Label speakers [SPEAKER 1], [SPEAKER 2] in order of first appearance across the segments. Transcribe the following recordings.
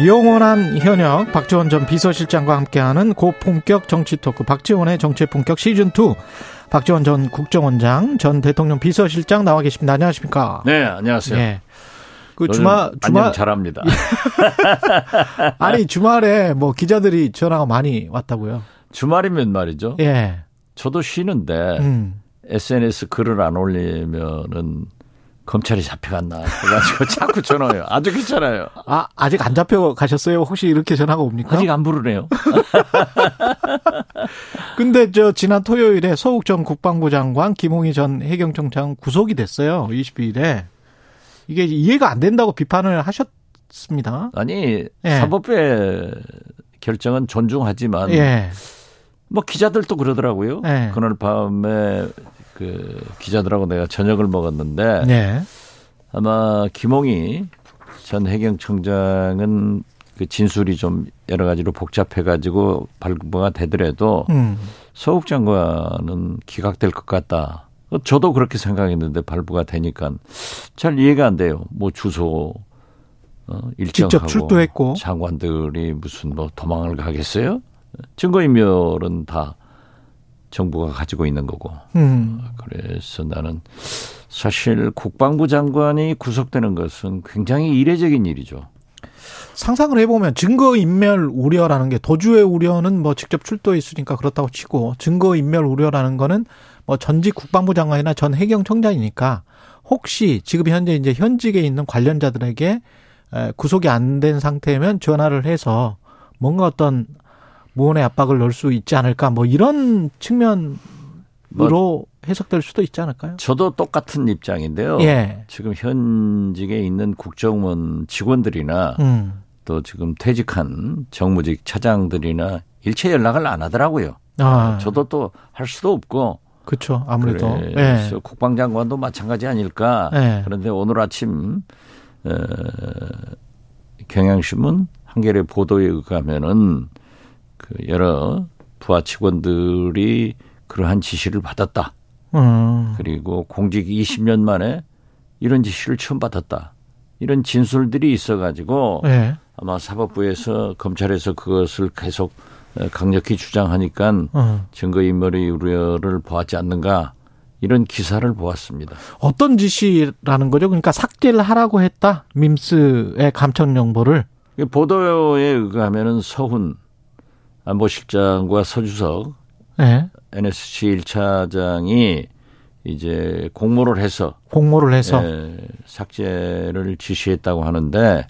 [SPEAKER 1] 네, 영원한 현역 박지원 전 비서실장과 함께하는 고품격 정치 토크 박지원의 정치 품격 시즌 2. 박지원 전 국정원장 전 대통령 비서실장 나와 계십니다. 안녕하십니까?
[SPEAKER 2] 네, 안녕하세요. 네.
[SPEAKER 1] 그 주말 주말
[SPEAKER 2] 잘합니다.
[SPEAKER 1] 아니 주말에 뭐 기자들이 전화가 많이 왔다고요.
[SPEAKER 2] 주말이면 말이죠.
[SPEAKER 1] 예.
[SPEAKER 2] 저도 쉬는데 음. SNS 글을 안 올리면은 검찰이 잡혀갔나. 그래가지고 자꾸 전화해요. 아주 괜찮아요.
[SPEAKER 1] 아, 아직 안 잡혀 가셨어요? 혹시 이렇게 전화가 옵니까?
[SPEAKER 2] 아직 안 부르네요.
[SPEAKER 1] 근데 저 지난 토요일에 서욱 전 국방부 장관, 김홍희 전 해경청장 구속이 됐어요. 22일에. 이게 이해가 안 된다고 비판을 하셨습니다.
[SPEAKER 2] 아니, 예. 사법부의 결정은 존중하지만 예. 뭐 기자들도 그러더라고요. 예. 그날 밤에 그 기자들하고 내가 저녁을 먹었는데 네. 아마 김홍희 전 해경청장은 그 진술이 좀 여러 가지로 복잡해 가지고 발부가 되더라도 음. 서욱 장관은 기각될 것 같다. 저도 그렇게 생각했는데 발부가 되니까 잘 이해가 안 돼요. 뭐 주소 어, 일정하고
[SPEAKER 1] 직접 출두했고
[SPEAKER 2] 장관들이 무슨 뭐 도망을 가겠어요? 증거인멸은 다 정부가 가지고 있는 거고. 음. 그래서 나는 사실 국방부 장관이 구속되는 것은 굉장히 이례적인 일이죠.
[SPEAKER 1] 상상을 해보면 증거인멸 우려라는 게 도주의 우려는 뭐 직접 출두했으니까 그렇다고 치고 증거인멸 우려라는 거는 뭐 전직 국방부 장관이나 전 해경청장이니까 혹시 지금 현재 이제 현직에 있는 관련자들에게 구속이 안 된 상태면 전화를 해서 뭔가 어떤 무언의 압박을 넣을 수 있지 않을까 뭐 이런 측면으로 뭐 해석될 수도 있지 않을까요?
[SPEAKER 2] 저도 똑같은 입장인데요. 예. 지금 현직에 있는 국정원 직원들이나 음. 또 지금 퇴직한 정무직 차장들이나 일체 연락을 안 하더라고요. 아. 저도 또 할 수도 없고.
[SPEAKER 1] 그렇죠. 아무래도.
[SPEAKER 2] 그래서 예. 국방장관도 마찬가지 아닐까. 예. 그런데 오늘 아침 어, 경향신문 한겨레 보도에 의하면은 그 여러 부하 직원들이 그러한 지시를 받았다. 음. 그리고 공직 20년 만에 이런 지시를 처음 받았다. 이런 진술들이 있어가지고 네. 아마 사법부에서 검찰에서 그것을 계속 강력히 주장하니까 음. 증거인멸의 우려를 보았지 않는가 이런 기사를 보았습니다.
[SPEAKER 1] 어떤 지시라는 거죠? 그러니까 삭제를 하라고 했다 밈스의 감청 정보를
[SPEAKER 2] 보도에 의하면은 서훈 안보실장과 서주석 네. NSC 1차장이 이제 공모를 해서
[SPEAKER 1] 공모를 해서
[SPEAKER 2] 예, 삭제를 지시했다고 하는데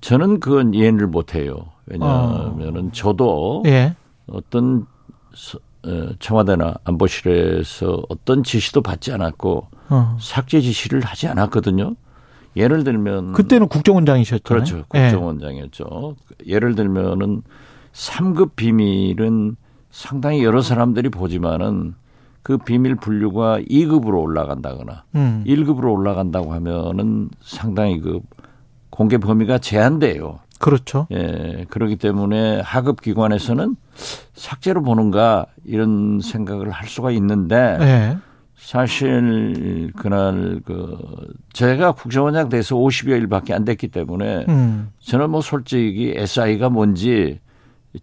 [SPEAKER 2] 저는 그건 이해를 못 해요. 왜냐하면은 어. 저도 예. 어떤 어, 청와대나 안보실에서 어떤 지시도 받지 않았고 어. 삭제 지시를 하지 않았거든요. 예를 들면
[SPEAKER 1] 그때는 국정원장이셨죠.
[SPEAKER 2] 그렇죠. 예. 국정원장이었죠. 예. 예를 들면은 3급 비밀은 상당히 여러 사람들이 보지만은 그 비밀 분류가 2급으로 올라간다거나 음. 1급으로 올라간다고 하면은 상당히 그 공개 범위가 제한돼요.
[SPEAKER 1] 그렇죠.
[SPEAKER 2] 예. 그렇기 때문에 하급 기관에서는 삭제로 보는가 이런 생각을 할 수가 있는데 예. 사실 그날 그 제가 국정원장 돼서 50여일밖에 안 됐기 때문에 음. 저는 뭐 솔직히 SI가 뭔지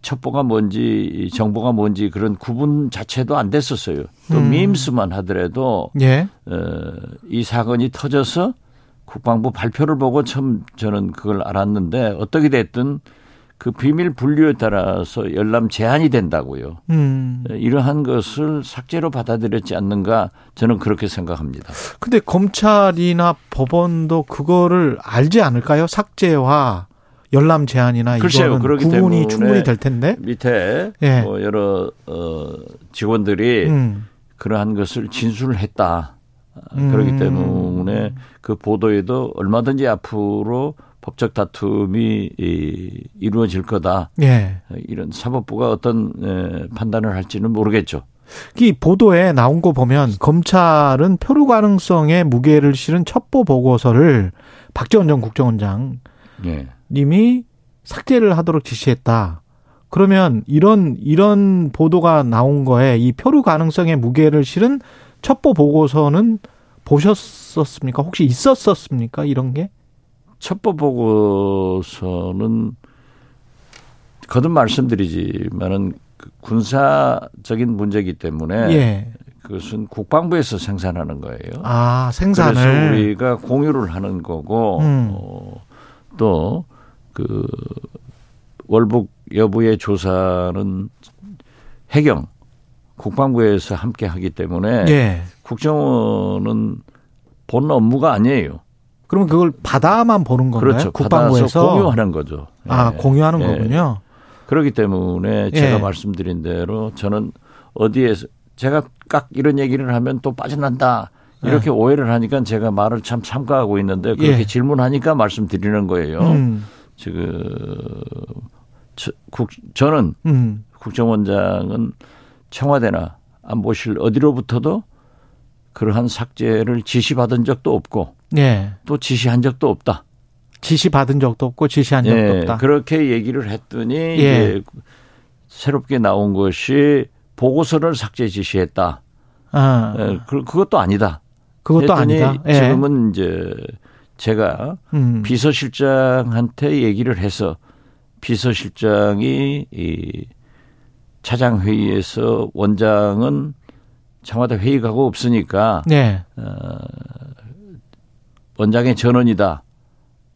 [SPEAKER 2] 첩보가 뭔지 정보가 뭔지 그런 구분 자체도 안 됐었어요. 또 음. 밈스만 하더라도 예. 어, 이 사건이 터져서 국방부 발표를 보고 처음 저는 그걸 알았는데 어떻게 됐든 그 비밀 분류에 따라서 열람 제한이 된다고요. 음. 이러한 것을 삭제로 받아들였지 않는가 저는 그렇게 생각합니다.
[SPEAKER 1] 근데 검찰이나 법원도 그거를 알지 않을까요? 삭제와 열람 제한이나 글쎄요, 이거는 구분이 충분히 될 텐데
[SPEAKER 2] 밑에 예. 뭐 여러 어 직원들이 음. 그러한 것을 진술을 했다. 음. 그렇기 때문에 그 보도에도 얼마든지 앞으로 법적 다툼이 이, 이루어질 거다. 예. 이런 사법부가 어떤 에, 판단을 할지는 모르겠죠.
[SPEAKER 1] 이 보도에 나온 거 보면 검찰은 표류 가능성에 무게를 실은 첩보 보고서를 박지원 전 국정원장 예. 님이 삭제를 하도록 지시했다. 그러면 이런 이런 보도가 나온 거에 이 표류 가능성에 무게를 실은 첩보 보고서는 보셨었습니까? 혹시 있었었습니까? 이런 게?
[SPEAKER 2] 첩보 보고서는 거듭 말씀드리지만은 그 군사적인 문제이기 때문에 예. 그것은 국방부에서 생산하는 거예요.
[SPEAKER 1] 아 생산을
[SPEAKER 2] 그래서 우리가 공유를 하는 거고 음. 어, 또그 월북 여부의 조사는 해경 국방부에서 함께 하기 때문에 예. 국정원은 본 업무가 아니에요.
[SPEAKER 1] 그러면 그걸 받아만 보는 건가요? 그렇죠. 국방부에서
[SPEAKER 2] 공유하는 거죠.
[SPEAKER 1] 아, 예. 공유하는 예. 거군요.
[SPEAKER 2] 그렇기 때문에 제가 예. 말씀드린 대로 저는 어디에서 제가 깍 이런 얘기를 하면 또 빠져난다. 이렇게 예. 오해를 하니까 제가 말을 참 참가하고 있는데 그렇게 예. 질문하니까 말씀드리는 거예요. 음. 지금 저, 국, 저는 음. 국정원장은 청와대나 안보실 어디로부터도 그러한 삭제를 지시받은 적도 없고 예. 또 지시한 적도 없다.
[SPEAKER 1] 지시받은 적도 없고 지시한 적도 예. 없다.
[SPEAKER 2] 그렇게 얘기를 했더니 예. 이제 새롭게 나온 것이 보고서를 삭제 지시했다. 아. 예, 그, 그것도 아니다.
[SPEAKER 1] 그것도 아니다.
[SPEAKER 2] 예. 지금은 이제 제가 음. 비서실장한테 얘기를 해서 비서실장이 이 차장 회의에서 원장은 청와대 회의 가고 없으니까 네. 어, 원장의 전원이다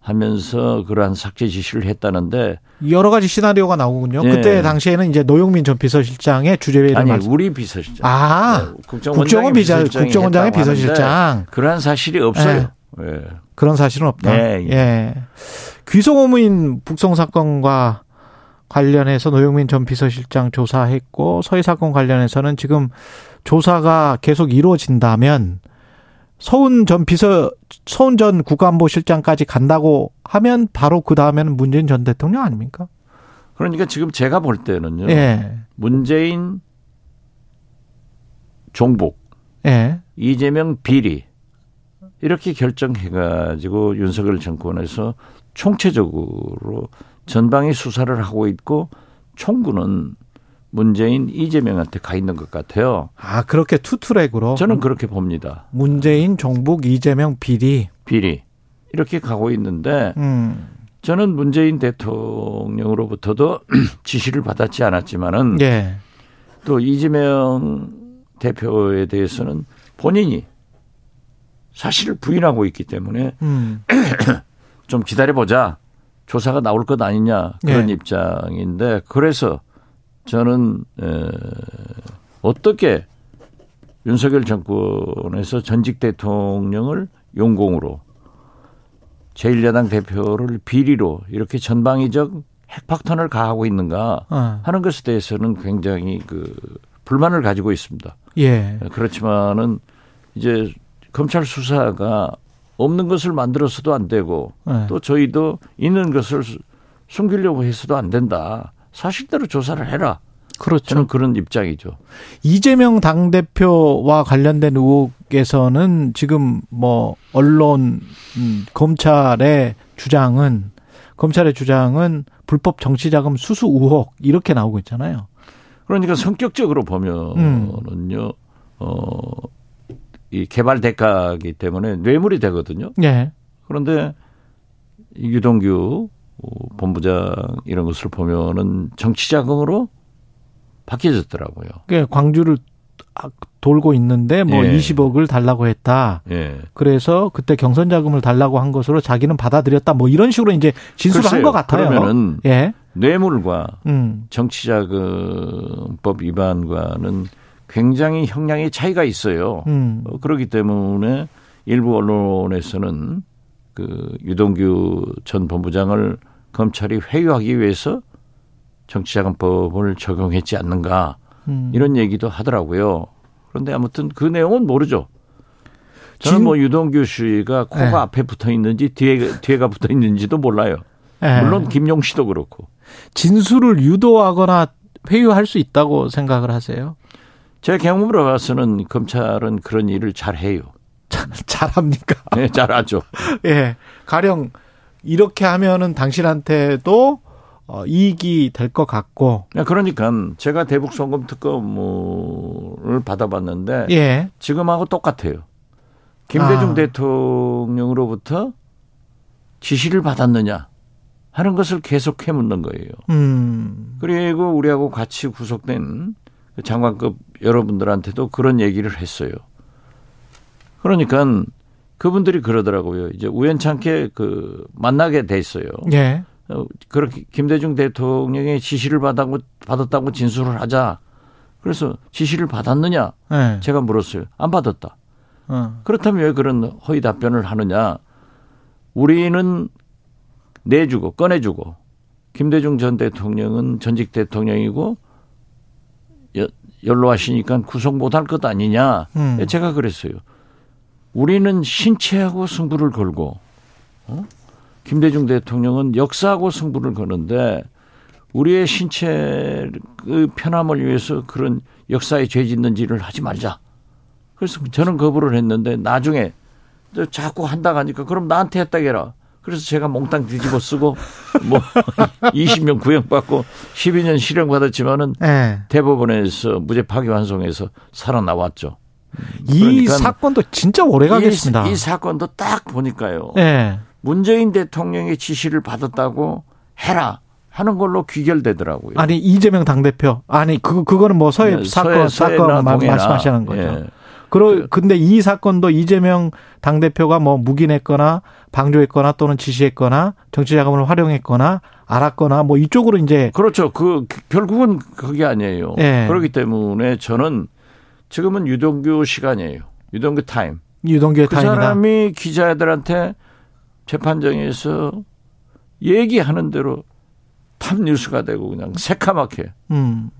[SPEAKER 2] 하면서 그러한 삭제 지시를 했다는데
[SPEAKER 1] 여러 가지 시나리오가 나오군요. 네. 그때 당시에는 이제 노영민 전 비서실장의 주재회를
[SPEAKER 2] 아니 말씀. 우리 비서실장.
[SPEAKER 1] 아 네. 국정원장 비서 국정원장의 비서실장
[SPEAKER 2] 그러한 사실이 없어요. 네.
[SPEAKER 1] 네. 그런 사실은 없다. 네. 예. 귀속어무인 북송 사건과 관련해서 노영민 전 비서실장 조사했고 서해 사건 관련해서는 지금 조사가 계속 이루어진다면 서훈 전 비서 서훈 전 국가안보실장까지 간다고 하면 바로 그 다음에는 문재인 전 대통령 아닙니까?
[SPEAKER 2] 그러니까 지금 제가 볼 때는요. 예. 문재인 종북, 예. 이재명 비리 이렇게 결정해가지고 윤석열 정권에서 총체적으로 전방위 수사를 하고 있고 총구는 문재인 이재명한테 가 있는 것 같아요.
[SPEAKER 1] 아 그렇게 투트랙으로
[SPEAKER 2] 저는 그렇게 봅니다.
[SPEAKER 1] 문재인 종북 이재명 비리
[SPEAKER 2] 비리 이렇게 가고 있는데 음. 저는 문재인 대통령으로부터도 지시를 받았지 않았지만은 예. 또 이재명 대표에 대해서는 본인이 사실을 부인하고 있기 때문에 음. 좀 기다려보자. 조사가 나올 것 아니냐 그런 네. 입장인데 그래서 저는 에, 어떻게 윤석열 정권에서 전직 대통령을 용공으로 제1야당 대표를 비리로 이렇게 전방위적 핵폭탄을 가하고 있는가 어. 하는 것에 대해서는 굉장히 그 불만을 가지고 있습니다. 예. 그렇지만은 이제 검찰 수사가 없는 것을 만들어서도 안 되고 네. 또 저희도 있는 것을 숨기려고 해서도 안 된다. 사실대로 조사를 해라. 그렇죠. 저는 그런 입장이죠.
[SPEAKER 1] 이재명 당대표와 관련된 의혹에서는 지금 뭐 언론 음, 검찰의 주장은 검찰의 주장은 불법 정치자금 수수 의혹 이렇게 나오고 있잖아요.
[SPEAKER 2] 그러니까 성격적으로 보면은요. 음. 어이 개발 대가기 때문에 뇌물이 되거든요. 네. 그런데 유동규 본부장 이런 것을 보면은 정치 자금으로 바뀌어졌더라고요.
[SPEAKER 1] 그 광주를 돌고 있는데 뭐 예. 20억을 달라고 했다. 예. 그래서 그때 경선 자금을 달라고 한 것으로 자기는 받아들였다. 뭐 이런 식으로 이제 진술을 한 것 같아요.
[SPEAKER 2] 그러면은 예. 뇌물과 음. 정치 자금법 위반과는 굉장히 형량의 차이가 있어요. 음. 어, 그렇기 때문에 일부 언론에서는 그 유동규 전 본부장을 검찰이 회유하기 위해서 정치자금법을 적용했지 않는가 음. 이런 얘기도 하더라고요. 그런데 아무튼 그 내용은 모르죠. 저는 진... 뭐 유동규 씨가 코가 네. 앞에 붙어 있는지 뒤에 뒤에가 붙어 있는지도 몰라요. 네. 물론 김용 씨도 그렇고.
[SPEAKER 1] 진술을 유도하거나 회유할 수 있다고 생각을 하세요?
[SPEAKER 2] 제 경험으로 봐서는 검찰은 그런 일을 잘 해요.
[SPEAKER 1] 잘합니까?
[SPEAKER 2] 네, 잘하죠.
[SPEAKER 1] 예. 가령 이렇게 하면은 당신한테도 어, 이익이 될 것 같고.
[SPEAKER 2] 그러니까 제가 대북 송금 특검을 받아봤는데 예. 지금하고 똑같아요. 김대중 아. 대통령으로부터 지시를 받았느냐 하는 것을 계속 해묻는 거예요. 음. 그리고 우리하고 같이 구속된 그 장관급 여러분들한테도 그런 얘기를 했어요. 그러니까 그분들이 그러더라고요. 이제 우연찮게 그 만나게 됐어요. 예. 어, 그렇게 김대중 대통령의 지시를 받았고 받았다고 진술을 하자. 그래서 지시를 받았느냐? 네. 제가 물었어요. 안 받았다. 어. 그렇다면 왜 그런 허위 답변을 하느냐? 우리는 내주고 꺼내주고 김대중 전 대통령은 전직 대통령이고 연로하시니까 구속 못할 것 아니냐? 음. 제가 그랬어요. 우리는 신체하고 승부를 걸고 어? 김대중 대통령은 역사하고 승부를 거는데 우리의 신체의 편함을 위해서 그런 역사에 죄 짓는 일을 하지 말자. 그래서 저는 거부를 했는데 나중에 자꾸 한다고 하니까 그럼 나한테 했다 해라. 그래서 제가 몽땅 뒤집어 쓰고 뭐 20년 구형받고 12년 실형 받았지만은 네. 대법원에서 무죄 파기 환송해서 살아나왔죠.
[SPEAKER 1] 이 그러니까 사건도 진짜 오래 가겠습니다.
[SPEAKER 2] 이, 이, 사건도 딱 보니까요. 네. 문재인 대통령의 지시를 받았다고 해라. 하는 걸로 귀결되더라고요.
[SPEAKER 1] 아니 이재명 당 대표 아니 그 그거는 뭐 서해 네, 사건 서해, 사건 말씀하시는 거죠. 예. 그러 그 근데 이 사건도 이재명 당 대표가 뭐 묵인했거나 방조했거나 또는 지시했거나 정치 자금을 활용했거나 알았거나 뭐 이쪽으로 이제
[SPEAKER 2] 그렇죠. 그 결국은 그게 아니에요. 예. 그렇기 때문에 저는 지금은 유동규 시간이에요. 유동규 타임.
[SPEAKER 1] 유동규의 그 타임이다.
[SPEAKER 2] 사람이 기자들한테 재판정에서 얘기하는 대로 탑 뉴스가 되고 그냥 새카맣게 음.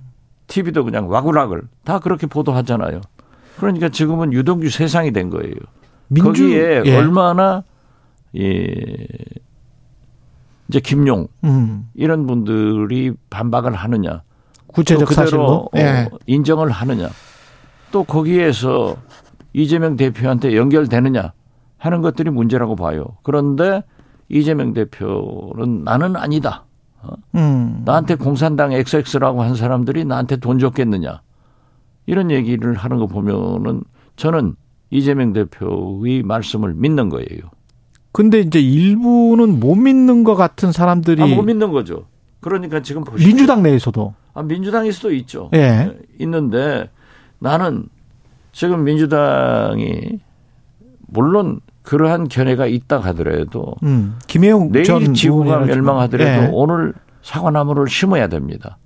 [SPEAKER 2] TV도 그냥 와구락을 다 그렇게 보도하잖아요. 그러니까 지금은 유동규 세상이 된 거예요. 민주, 거기에 예. 얼마나 예 이제 김용 음. 이런 분들이 반박을 하느냐,
[SPEAKER 1] 구체적 사실로
[SPEAKER 2] 예. 어, 인정을 하느냐, 또 거기에서 이재명 대표한테 연결되느냐 하는 것들이 문제라고 봐요. 그런데 이재명 대표는 나는 아니다. 어? 음. 나한테 공산당 XX라고 한 사람들이 나한테 돈 줬겠느냐. 이런 얘기를 하는 거 보면은 저는 이재명 대표의 말씀을 믿는 거예요.
[SPEAKER 1] 근데 이제 일부는 못 믿는 것 같은 사람들이 아,
[SPEAKER 2] 못 믿는 거죠. 그러니까 지금 보시죠.
[SPEAKER 1] 민주당 내에서도
[SPEAKER 2] 아, 민주당에서도 있죠. 예. 네, 있는데 나는 지금 민주당이 물론 그러한 견해가 있다 하더라도 음, 김혜영 내일 지구가 멸망하더라도 네. 오늘 사과나무를 심어야 됩니다.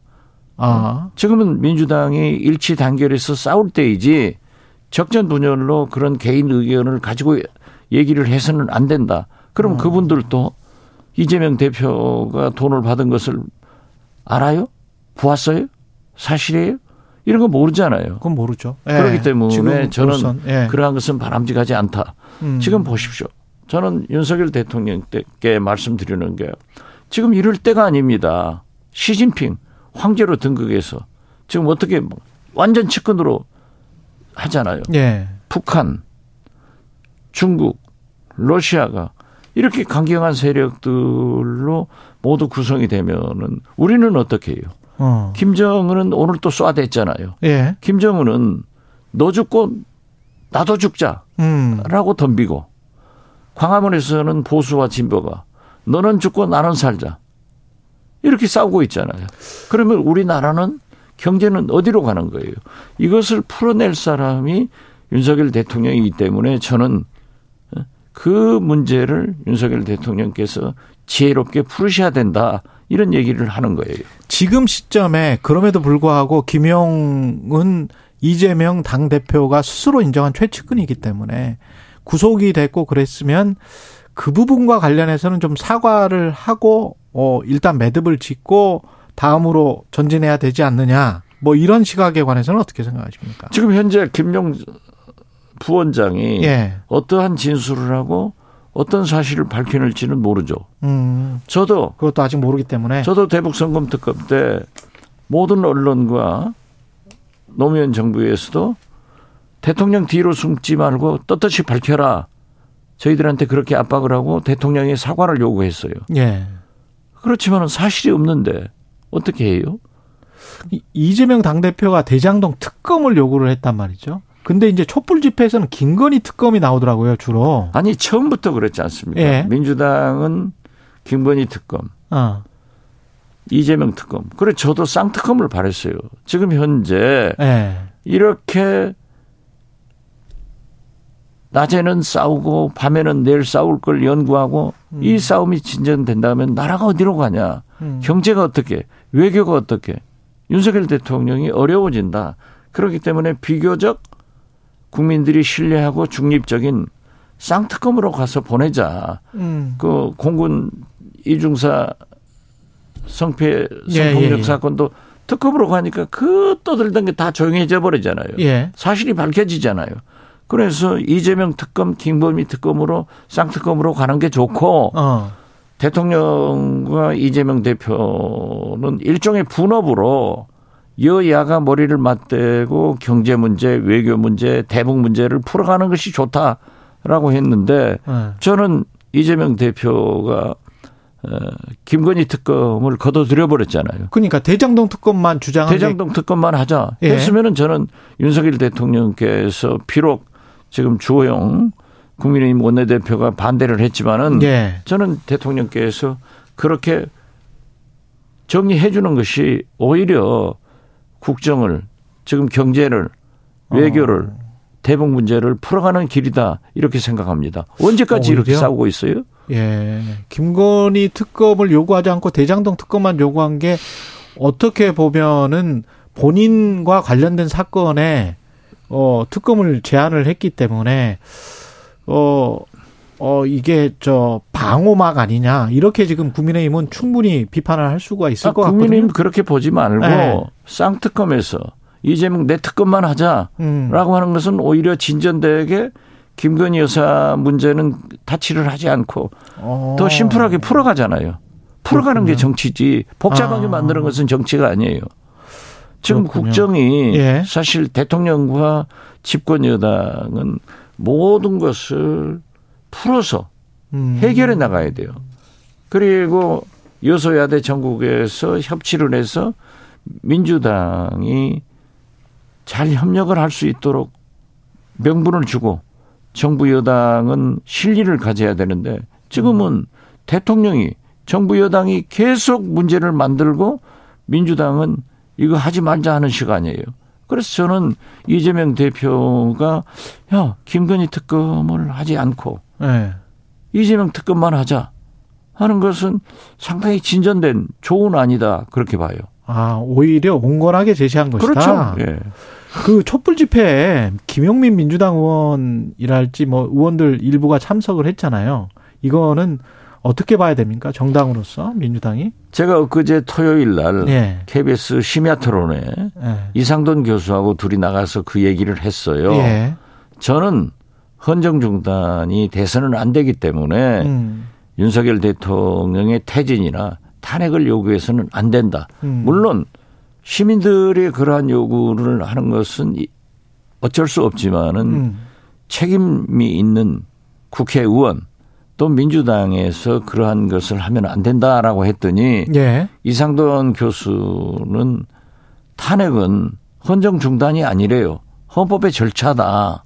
[SPEAKER 2] 아. 지금은 민주당이 일치 단결해서 싸울 때이지 적전 분열로 그런 개인 의견을 가지고 얘기를 해서는 안 된다. 그럼 음. 그분들도 이재명 대표가 돈을 받은 것을 알아요? 보았어요? 사실이에요? 이런 거 모르잖아요.
[SPEAKER 1] 그건 모르죠.
[SPEAKER 2] 예. 그렇기 때문에 저는 예. 그러한 것은 바람직하지 않다. 음. 지금 보십시오. 저는 윤석열 대통령께 말씀드리는 게 지금 이럴 때가 아닙니다. 시진핑 황제로 등극해서 지금 어떻게 완전 측근으로 하잖아요. 예. 북한, 중국, 러시아가 이렇게 강경한 세력들로 모두 구성이 되면은 우리는 어떻게 해요? 어. 김정은은 오늘 또 쏴댔잖아요. 예. 김정은은 너 죽고 나도 죽자라고 음. 덤비고 광화문에서는 보수와 진보가 너는 죽고 나는 살자 이렇게 싸우고 있잖아요. 그러면 우리나라는 경제는 어디로 가는 거예요? 이것을 풀어낼 사람이 윤석열 대통령이기 때문에 저는 그 문제를 윤석열 대통령께서 지혜롭게 풀으셔야 된다. 이런 얘기를 하는 거예요.
[SPEAKER 1] 지금 시점에 그럼에도 불구하고 김용은 이재명 당대표가 스스로 인정한 최측근이기 때문에 구속이 됐고 그랬으면 그 부분과 관련해서는 좀 사과를 하고 어 일단 매듭을 짓고 다음으로 전진해야 되지 않느냐. 뭐 이런 시각에 관해서는 어떻게 생각하십니까?
[SPEAKER 2] 지금 현재 김용 부원장이 예. 어떠한 진술을 하고 어떤 사실을 밝혀낼지는 모르죠. 음. 저도
[SPEAKER 1] 그것도 아직 모르기 때문에
[SPEAKER 2] 저도 대북 선검 특검 때 모든 언론과 노무현 정부에서도 대통령 뒤로 숨지 말고 떳떳이 밝혀라. 저희들한테 그렇게 압박을 하고 대통령이 사과를 요구했어요. 예. 그렇지만 사실이 없는데 어떻게 해요?
[SPEAKER 1] 이재명 당대표가 대장동 특검을 요구를 했단 말이죠. 근데 이제 촛불 집회에서는 김건희 특검이 나오더라고요, 주로.
[SPEAKER 2] 아니, 처음부터 그랬지 않습니까? 예. 민주당은 김건희 특검. 어. 이재명 특검. 그래, 저도 쌍특검을 바랬어요. 지금 현재 예. 이렇게 낮에는 싸우고 밤에는 내일 싸울 걸 연구하고 음. 이 싸움이 진전된다면 나라가 어디로 가냐. 음. 경제가 어떻게, 외교가 어떻게. 윤석열 대통령이 어려워진다. 그렇기 때문에 비교적 국민들이 신뢰하고 중립적인 쌍특검으로 가서 보내자. 음. 그 공군 이중사 성패 성폭력 예, 예, 예. 사건도 특검으로 가니까 그 떠들던 게 다 조용해져 버리잖아요. 예. 사실이 밝혀지잖아요. 그래서 이재명 특검, 김범희 특검으로 쌍특검으로 가는 게 좋고 어. 대통령과 이재명 대표는 일종의 분업으로 여야가 머리를 맞대고 경제 문제, 외교 문제, 대북 문제를 풀어가는 것이 좋다라고 했는데 네. 저는 이재명 대표가 어, 김건희 특검을 걷어들여 버렸잖아요.
[SPEAKER 1] 그러니까 대장동 특검만 주장한
[SPEAKER 2] 대장동 특검만 하자 예. 했으면은 저는 윤석열 대통령께서 비록 지금 주호영 국민의힘 원내대표가 반대를 했지만은 예. 저는 대통령께서 그렇게 정리해 주는 것이 오히려 국정을 지금 경제를 외교를 어. 대북 문제를 풀어가는 길이다 이렇게 생각합니다. 언제까지 오히려? 이렇게 싸우고 있어요?
[SPEAKER 1] 예. 김건희 특검을 요구하지 않고 대장동 특검만 요구한 게 어떻게 보면은 본인과 관련된 사건에 어 특검을 제안을 했기 때문에 어 어, 이게 저 방호막 아니냐 이렇게 지금 국민의힘은 충분히 비판을 할 수가 있을 아, 것 같거든요.
[SPEAKER 2] 국민의힘 그렇게 보지 말고 네. 쌍특검에서 이재명 내 특검만 하자라고 음. 하는 것은 오히려 진전되게 김건희 여사 문제는 타치를 하지 않고 어. 더 심플하게 풀어가잖아요. 풀어가는 그렇군요. 게 정치지 복잡하게 아. 만드는 것은 정치가 아니에요. 지금 그렇군요. 국정이 예. 사실 대통령과 집권 여당은 모든 것을 풀어서 음. 해결해 나가야 돼요. 그리고 여소야대 전국에서 협치를 해서 민주당이 잘 협력을 할 수 있도록 명분을 주고 정부 여당은 실리를 가져야 되는데 지금은 음. 대통령이 정부 여당이 계속 문제를 만들고 민주당은 이거 하지 말자 하는 시간이에요. 그래서 저는 이재명 대표가 야 김건희 특검을 하지 않고 네. 이재명 특검만 하자 하는 것은 상당히 진전된 좋은 아니다 그렇게 봐요.
[SPEAKER 1] 아 오히려 온건하게 제시한 것이다.
[SPEAKER 2] 그렇죠. 예.
[SPEAKER 1] 그 촛불 집회에 김용민 민주당 의원이랄지 뭐 의원들 일부가 참석을 했잖아요. 이거는 어떻게 봐야 됩니까? 정당으로서 민주당이?
[SPEAKER 2] 제가 엊그제 토요일 날 예. KBS 심야 토론에 예. 이상돈 교수하고 둘이 나가서 그 얘기를 했어요. 예. 저는 헌정 중단이 돼서는 안 되기 때문에 음. 윤석열 대통령의 퇴진이나 탄핵을 요구해서는 안 된다. 음. 물론 시민들이 그러한 요구를 하는 것은 어쩔 수 없지만은 음. 책임이 있는 국회의원 또 민주당에서 그러한 것을 하면 안 된다라고 했더니 예. 이상돈 교수는 탄핵은 헌정 중단이 아니래요. 헌법의 절차다.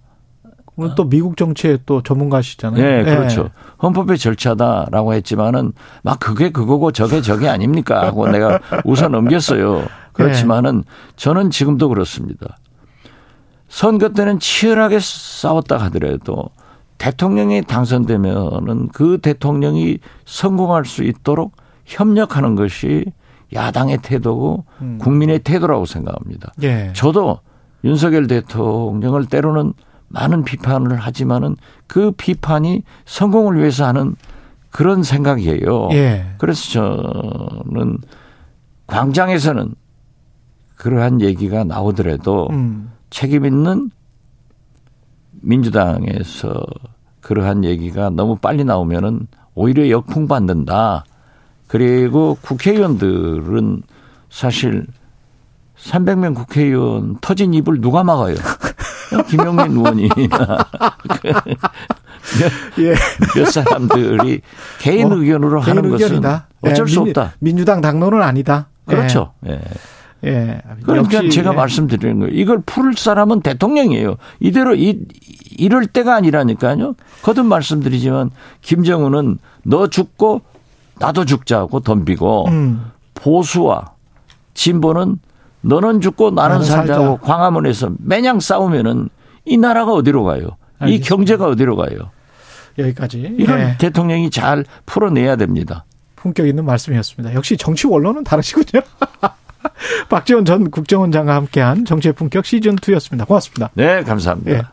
[SPEAKER 1] 오늘 또 미국 정치의 또 전문가시잖아요.
[SPEAKER 2] 네, 그렇죠. 네. 헌법의 절차다라고 했지만은 막 그게 그거고 저게 저게 아닙니까 하고 내가 우선 넘겼어요. 그렇지만은 저는 지금도 그렇습니다. 선거 때는 치열하게 싸웠다 하더라도 대통령이 당선되면은 그 대통령이 성공할 수 있도록 협력하는 것이 야당의 태도고 음. 국민의 태도라고 생각합니다. 예. 저도 윤석열 대통령을 때로는 많은 비판을 하지만은 그 비판이 성공을 위해서 하는 그런 생각이에요. 예. 그래서 저는 광장에서는 그러한 얘기가 나오더라도 음. 책임 있는 민주당에서 그러한 얘기가 너무 빨리 나오면은 오히려 역풍 받는다. 그리고 국회의원들은 사실 300명 국회의원 터진 입을 누가 막아요? 김영민 의원이 몇, 예. 몇 사람들이 개인 어, 의견으로 개인 하는 의견이다. 것은 어쩔 예, 수 없다.
[SPEAKER 1] 민주당 당론은 아니다.
[SPEAKER 2] 그렇죠. 예. 예. 그러니까 제가 예. 말씀드리는 거예요. 이걸 풀 사람은 대통령이에요. 이대로 이, 이럴 때가 아니라니까요. 거듭 말씀드리지만 김정은은 너 죽고 나도 죽자고 덤비고 음. 보수와 진보는 너는 죽고 나는, 나는 살자고 살자. 광화문에서 매냥 싸우면은 이 나라가 어디로 가요? 알겠습니다. 이 경제가 어디로 가요?
[SPEAKER 1] 여기까지.
[SPEAKER 2] 이건 네. 대통령이 잘 풀어내야 됩니다.
[SPEAKER 1] 품격 있는 말씀이었습니다. 역시 정치 원론은 다르시군요. 박지원 전 국정원장과 함께한 정치의 품격 시즌2였습니다. 고맙습니다.
[SPEAKER 2] 네, 감사합니다. 네.